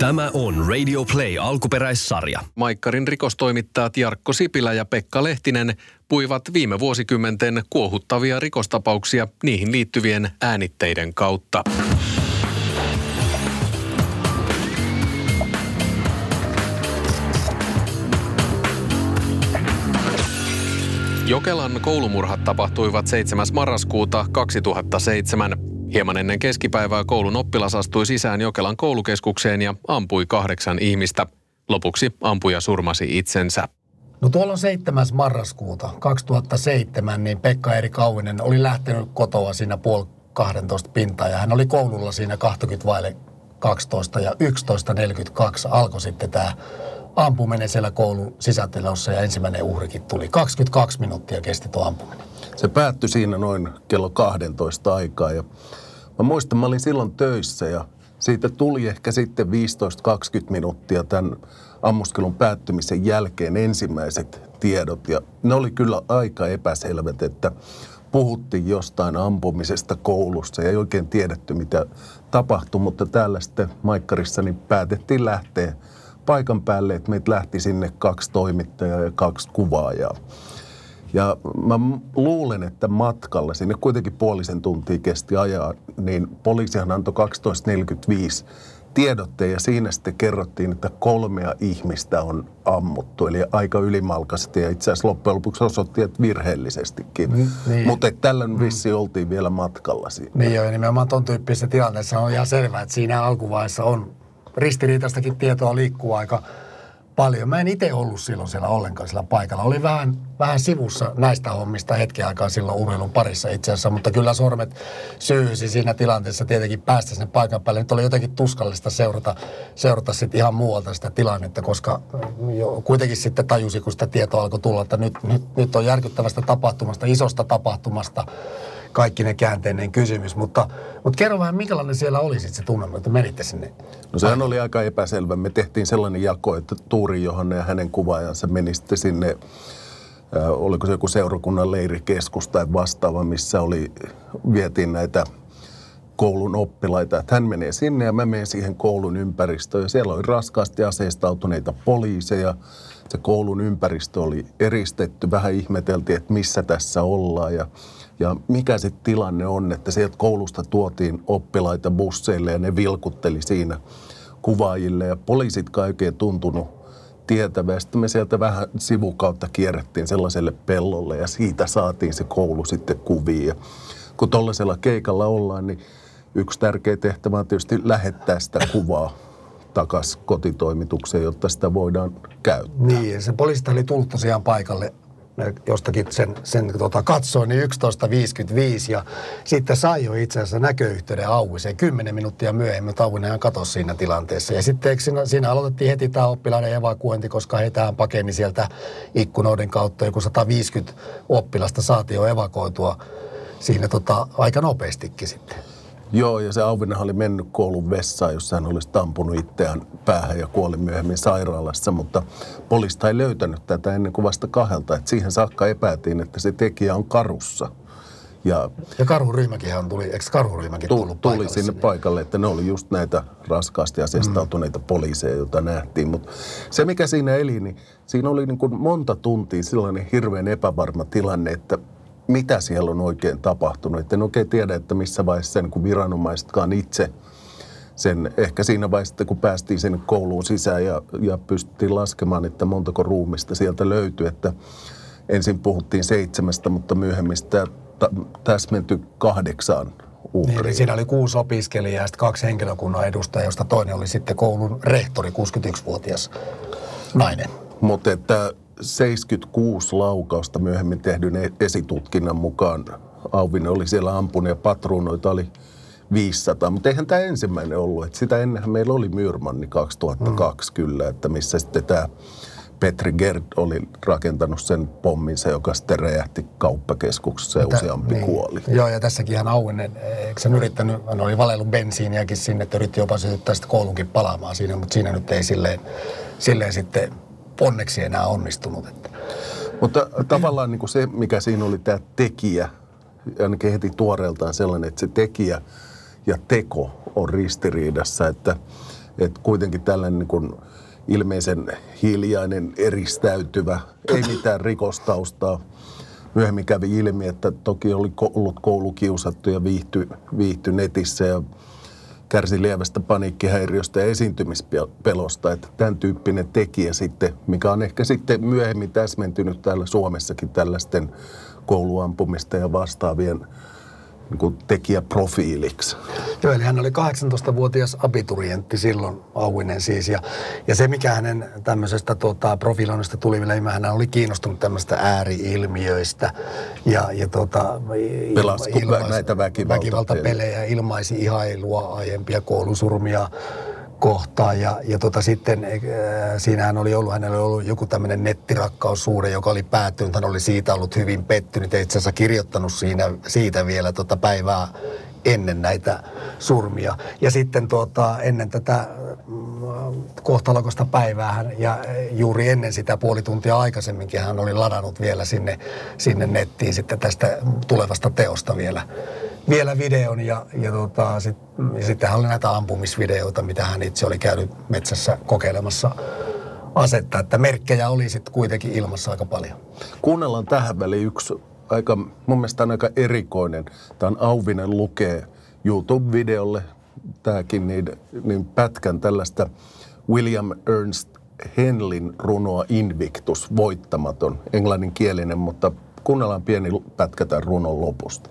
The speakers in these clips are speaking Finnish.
Tämä on Radio Play alkuperäissarja. Maikkarin rikostoimittajat Jarkko Sipilä ja Pekka Lehtinen puivat viime vuosikymmenten kuohuttavia rikostapauksia niihin liittyvien äänitteiden kautta. Jokelan koulumurhat tapahtuivat 7. marraskuuta 2007. Hieman ennen keskipäivää koulun oppilas astui sisään Jokelan koulukeskukseen ja ampui kahdeksan ihmistä. Lopuksi ampuja surmasi itsensä. No tuolla on 7. marraskuuta 2007, niin Pekka Eri Kauvinen oli lähtenyt kotoa siinä puoli 12 pintaa ja hän oli koululla siinä 20 vaille 12 ja 11.42 alkoi sitten tämä ampuminen siellä koulun sisätilossa ja ensimmäinen uhrikin tuli. 22 minuuttia kesti tuo ampuminen. Se päättyi siinä noin kello 12 aikaa ja mä muistan, mä olin silloin töissä ja siitä tuli ehkä sitten 15-20 minuuttia tämän ammuskelun päättymisen jälkeen ensimmäiset tiedot ja ne oli kyllä aika epäselvät, että puhuttiin jostain ampumisesta koulussa ja ei oikein tiedetty mitä tapahtui, mutta täällä sitten Maikkarissa niin päätettiin lähteä paikan päälle, että meitä lähti sinne kaksi toimittajaa ja kaksi kuvaajaa. Ja mä luulen, että matkalla, sinne kuitenkin puolisen tuntia kesti ajaa, niin poliisihan antoi 12.45 tiedotteen ja siinä sitten kerrottiin, että kolmea ihmistä on ammuttu. Eli aika ylimalkaisesti ja itse asiassa loppujen lopuksi osoitti, että virheellisestikin. Mm, niin. Mutta tällä mm. vissi oltiin vielä matkalla siinä. Niin joo, ja nimenomaan tuon tyyppisessä tilanteessa on ihan selvää, että siinä alkuvaiheessa on ristiriitaistakin tietoa liikkuu aika paljon. Mä en itse ollut silloin siellä ollenkaan sillä paikalla. Oli vähän, vähän sivussa näistä hommista hetken aikaa silloin urheilun parissa itse asiassa, mutta kyllä sormet syysi siinä tilanteessa tietenkin päästä sinne paikan päälle. Nyt oli jotenkin tuskallista seurata, seurata sitten ihan muualta sitä tilannetta, koska jo, kuitenkin sitten tajusi, kun sitä tietoa alkoi tulla, että nyt, nyt, nyt on järkyttävästä tapahtumasta, isosta tapahtumasta kaikki ne käänteinen kysymys. Mutta, mutta kerro vähän, minkälainen siellä oli sitten se tunnelma, että menitte sinne? No sehän oli aika epäselvä. Me tehtiin sellainen jako, että Tuuri Johanne ja hänen kuvaajansa meni sitten sinne äh, oliko se joku seurakunnan leirikeskus tai vastaava, missä oli, vietiin näitä koulun oppilaita. Että hän menee sinne ja mä menen siihen koulun ympäristöön. Ja siellä oli raskaasti aseistautuneita poliiseja. Se koulun ympäristö oli eristetty. Vähän ihmeteltiin, että missä tässä ollaan. Ja ja mikä se tilanne on, että sieltä koulusta tuotiin oppilaita busseille ja ne vilkutteli siinä kuvaajille ja poliisit oikein tuntunut tietävä. Sitten me sieltä vähän sivukautta kierrettiin sellaiselle pellolle ja siitä saatiin se koulu sitten kuviin. Ja kun tuollaisella keikalla ollaan, niin yksi tärkeä tehtävä on tietysti lähettää sitä kuvaa takaisin kotitoimitukseen, jotta sitä voidaan käyttää. Niin, se poliisista oli tullut tosiaan paikalle jostakin sen, sen tota, katsoin, niin 11.55 ja sitten sai jo itse asiassa näköyhteyden Auviseen. Kymmenen minuuttia myöhemmin Auvinen katosi siinä tilanteessa. Ja sitten siinä, siinä aloitettiin heti tämä oppilaiden evakuointi, koska heitä pakeni sieltä ikkunoiden kautta. Joku 150 oppilasta saatiin jo evakoitua siinä tota, aika nopeastikin sitten. Joo, ja se Auvinen oli mennyt koulun vessaan, jossa hän olisi tampunut itseään päähän ja kuoli myöhemmin sairaalassa, mutta poliista ei löytänyt tätä ennen kuin vasta kahdelta. Että siihen saakka epäiltiin, että se tekijä on karussa. Ja, ja karhuryhmäkin tuli, eikö karhuryhmäkin tullut Tuli sinne, sinne paikalle, että ne oli just näitä raskaasti asestautuneita mm. poliiseja, joita nähtiin. Mutta se, mikä siinä eli, niin siinä oli niin kuin monta tuntia sellainen hirveän epävarma tilanne, että mitä siellä on oikein tapahtunut. Et en oikein tiedä, että missä vaiheessa sen, kun viranomaisetkaan itse sen, ehkä siinä vaiheessa, kun päästiin sen kouluun sisään ja, ja pystyttiin laskemaan, että montako ruumista sieltä löytyi, että ensin puhuttiin seitsemästä, mutta myöhemmin sitä täsmentyi kahdeksaan Niin, niin siinä oli kuusi opiskelijaa ja sitten kaksi henkilökunnan edustajaa, josta toinen oli sitten koulun rehtori, 61-vuotias nainen. Mutta että 76 laukausta myöhemmin tehdyn e- esitutkinnan mukaan Auvinen oli siellä ampunut ja patruunoita oli 500, mutta eihän tämä ensimmäinen ollut. Että sitä ennenhän meillä oli Myyrmanni 2002 mm. kyllä, että missä sitten tämä Petri Gerd oli rakentanut sen pomminsa, joka sitten räjähti kauppakeskuksessa ja useampi niin. kuoli. Joo, ja tässäkin ihan Auvinen, eikö sen yrittänyt, hän oli valellut bensiiniäkin sinne, että yritti jopa sytyttää sitä koulunkin palaamaan siinä, mutta siinä nyt ei silleen, silleen sitten onneksi enää onnistunut. Että. Mutta tavallaan niin kuin se, mikä siinä oli tämä tekijä, ainakin heti tuoreeltaan sellainen, että se tekijä ja teko on ristiriidassa, että, että kuitenkin tällainen niin kuin ilmeisen hiljainen, eristäytyvä, ei mitään rikostaustaa. Myöhemmin kävi ilmi, että toki oli ollut koulukiusattu ja viihty, viihty netissä ja kärsi lievästä paniikkihäiriöstä ja esiintymispelosta. Että tämän tyyppinen tekijä sitten, mikä on ehkä sitten myöhemmin täsmentynyt täällä Suomessakin tällaisten kouluampumista ja vastaavien niin kuin tekijäprofiiliksi. Joo, eli hän oli 18-vuotias abiturientti silloin, Auvinen siis. Ja, ja se, mikä hänen tämmöisestä tota, profiloinnista tuli vielä, hän oli kiinnostunut tämmöistä ääriilmiöistä. Ja, ja tota, Pelasi näitä väkivaltapelejä. väkivaltapelejä, ilmaisi ihailua aiempia koulusurmia kohtaan. Ja, ja tota sitten äh, siinähän oli ollut, hänellä oli ollut joku tämmöinen nettirakkaussuhde, joka oli päättynyt. Hän oli siitä ollut hyvin pettynyt ja itse asiassa kirjoittanut siinä, siitä vielä tota päivää ennen näitä surmia. Ja sitten tuota, ennen tätä mm, kohtalokosta päivää ja juuri ennen sitä puoli tuntia aikaisemminkin hän oli ladannut vielä sinne, sinne nettiin sitten tästä tulevasta teosta vielä, vielä videon. Ja, ja, tota, sit, ja sitten oli näitä ampumisvideoita, mitä hän itse oli käynyt metsässä kokeilemassa asetta. Että merkkejä oli sitten kuitenkin ilmassa aika paljon. Kuunnellaan tähän väliin yksi aika, mun mielestä on aika erikoinen. Tämä Auvinen lukee YouTube-videolle, tämäkin, niin, niin pätkän tällaista William Ernst Henlin runoa Invictus, voittamaton, englanninkielinen, mutta kuunnellaan pieni pätkä tämän runon lopusta.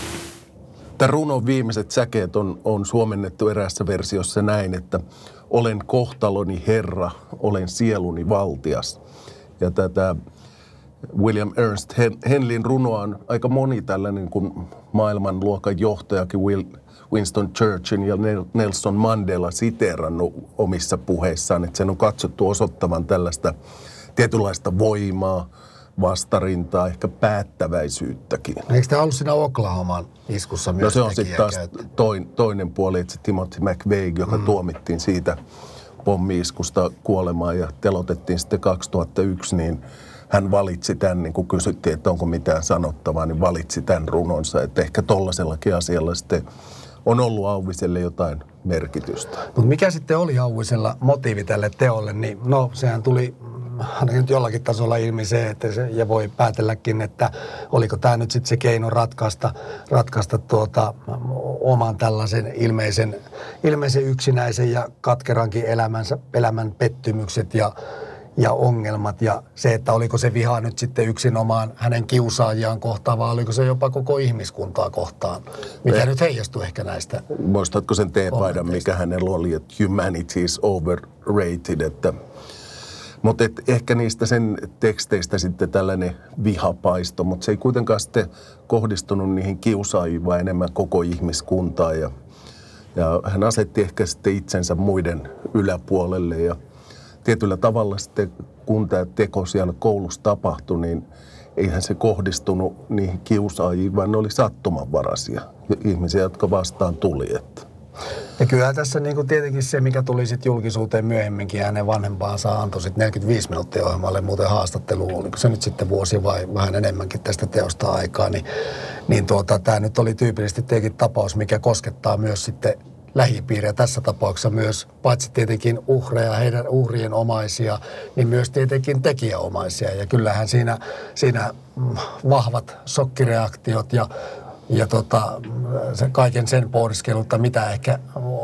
Tämän runon viimeiset säkeet on, on suomennettu eräässä versiossa näin, että olen kohtaloni herra, olen sieluni valtias. Ja tätä William Ernst Henlin runoa on aika moni tällainen kuin maailmanluokan johtajakin Will, Winston Churchill ja Nelson Mandela siteerannut omissa puheissaan, että sen on katsottu osoittavan tällaista tietynlaista voimaa, vastarintaa, ehkä päättäväisyyttäkin. Eikö tämä ollut siinä Oklahoman iskussa myös No se on sitten taas toin, toinen puoli, että se Timothy McVeigh, joka mm. tuomittiin siitä pommiiskusta kuolemaan ja telotettiin sitten 2001, niin hän valitsi tämän, niin kun kysyttiin, että onko mitään sanottavaa, niin valitsi tämän runonsa. Että ehkä tollaisellakin asialla sitten on ollut Auviselle jotain merkitystä. Mutta mikä sitten oli Auvisella motiivi tälle teolle, niin no sehän tuli ainakin nyt jollakin tasolla ilmi se, että se, ja voi päätelläkin, että oliko tämä nyt sitten se keino ratkaista, ratkaista tuota, oman tällaisen ilmeisen, ilmeisen yksinäisen ja katkerankin elämänsä, elämän pettymykset ja ja ongelmat ja se, että oliko se viha nyt sitten yksinomaan hänen kiusaajiaan kohtaan vai oliko se jopa koko ihmiskuntaa kohtaan, mikä eh. nyt heijastui ehkä näistä. Muistatko sen teepaidan, mikä hänellä oli, että humanity is overrated, että mutta ehkä niistä sen teksteistä sitten tällainen vihapaisto, mutta se ei kuitenkaan sitten kohdistunut niihin kiusaajiin, vaan enemmän koko ihmiskuntaa. Ja, ja hän asetti ehkä sitten itsensä muiden yläpuolelle ja – tietyllä tavalla sitten, kun tämä teko siellä koulussa tapahtui, niin eihän se kohdistunut niihin kiusaajiin, vaan ne oli sattumanvaraisia ihmisiä, jotka vastaan tuli. Että. Ja kyllä tässä niin kuin tietenkin se, mikä tuli sitten julkisuuteen myöhemminkin, hänen vanhempaansa antoi sitten 45 minuuttia ohjelmalle muuten haastattelu, oliko se nyt sitten vuosi vai vähän enemmänkin tästä teosta aikaa, niin, niin tuota, tämä nyt oli tyypillisesti tietenkin tapaus, mikä koskettaa myös sitten lähipiiriä tässä tapauksessa myös, paitsi tietenkin uhreja, heidän uhrien omaisia, niin myös tietenkin tekijäomaisia. Ja kyllähän siinä, siinä mm, vahvat shokkireaktiot ja ja tota, se kaiken sen pohdiskelutta, mitä ehkä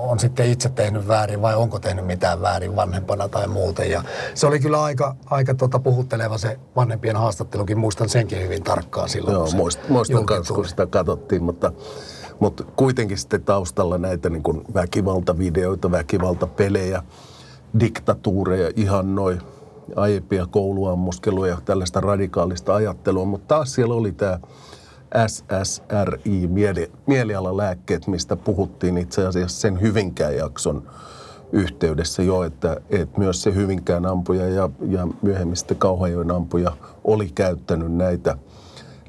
on sitten itse tehnyt väärin vai onko tehnyt mitään väärin vanhempana tai muuten. Ja se oli kyllä aika, aika tota puhutteleva se vanhempien haastattelukin, muistan senkin hyvin tarkkaan silloin. Joo, se muistan, kanssa, kun sitä katsottiin, mutta, mutta kuitenkin sitten taustalla näitä niin kuin väkivaltavideoita, väkivaltapelejä, diktatuureja, ihan noin aiempia kouluammuskeluja, tällaista radikaalista ajattelua, mutta taas siellä oli tämä SSRI, mieli, mielialalääkkeet, mistä puhuttiin itse asiassa sen Hyvinkään jakson yhteydessä jo, että, että myös se Hyvinkään ampuja ja, ja myöhemmin sitten Kauhajoen ampuja oli käyttänyt näitä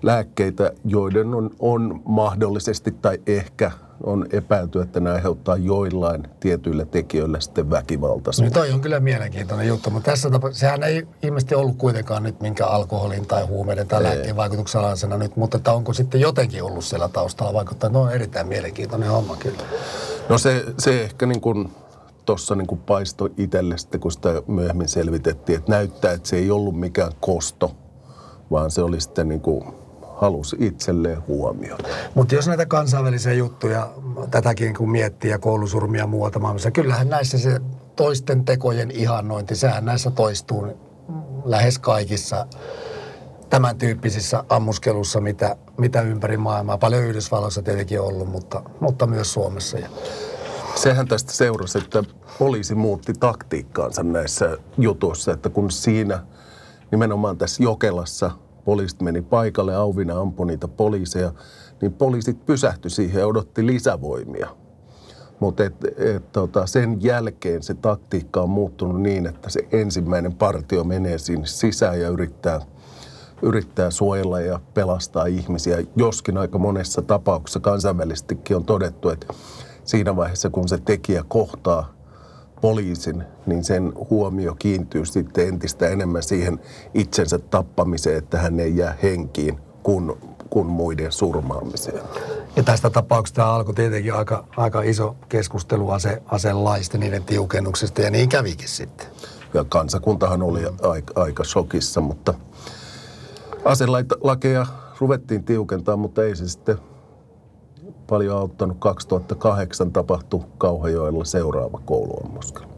lääkkeitä, joiden on, on mahdollisesti tai ehkä on epäilty, että ne aiheuttaa joillain tietyillä tekijöillä sitten No väkivaltaisuutta. toi on kyllä mielenkiintoinen juttu, mutta tässä tapauksessa sehän ei ilmeisesti ollut kuitenkaan nyt minkä alkoholin tai huumeiden tai lääkkeen vaikutuksen nyt, mutta että onko sitten jotenkin ollut siellä taustalla vaikuttaa. No on erittäin mielenkiintoinen homma kyllä. No se, se ehkä niin kuin tuossa niin kuin paistoi itselle sitten, kun sitä myöhemmin selvitettiin, että näyttää, että se ei ollut mikään kosto, vaan se oli sitten niin kuin halusi itselleen huomiota. Mutta jos näitä kansainvälisiä juttuja, tätäkin kun miettii ja koulusurmia muualta maailmassa, kyllähän näissä se toisten tekojen ihannointi, sehän näissä toistuu lähes kaikissa tämän tyyppisissä ammuskelussa, mitä, mitä ympäri maailmaa. Paljon Yhdysvalloissa tietenkin ollut, mutta, mutta myös Suomessa. Ja Sehän tästä seurasi, että poliisi muutti taktiikkaansa näissä jutuissa, että kun siinä nimenomaan tässä Jokelassa poliisit meni paikalle, Auvina ampui niitä poliiseja, niin poliisit pysähtyi siihen ja odotti lisävoimia. Mutta et, et, tota, sen jälkeen se taktiikka on muuttunut niin, että se ensimmäinen partio menee sinne sisään ja yrittää, yrittää suojella ja pelastaa ihmisiä. Joskin aika monessa tapauksessa kansainvälisestikin on todettu, että siinä vaiheessa kun se tekijä kohtaa poliisin, niin sen huomio kiintyy sitten entistä enemmän siihen itsensä tappamiseen, että hän ei jää henkiin kuin, kuin muiden surmaamiseen. Ja tästä tapauksesta alkoi tietenkin aika, aika iso keskustelu ase, aselaista, niiden tiukennuksesta, ja niin kävikin sitten. Ja kansakuntahan oli aika, aika shokissa, mutta aselakeja ruvettiin tiukentaa, mutta ei se sitten paljon auttanut. 2008 tapahtui Kauhajoella seuraava kouluammuskelu.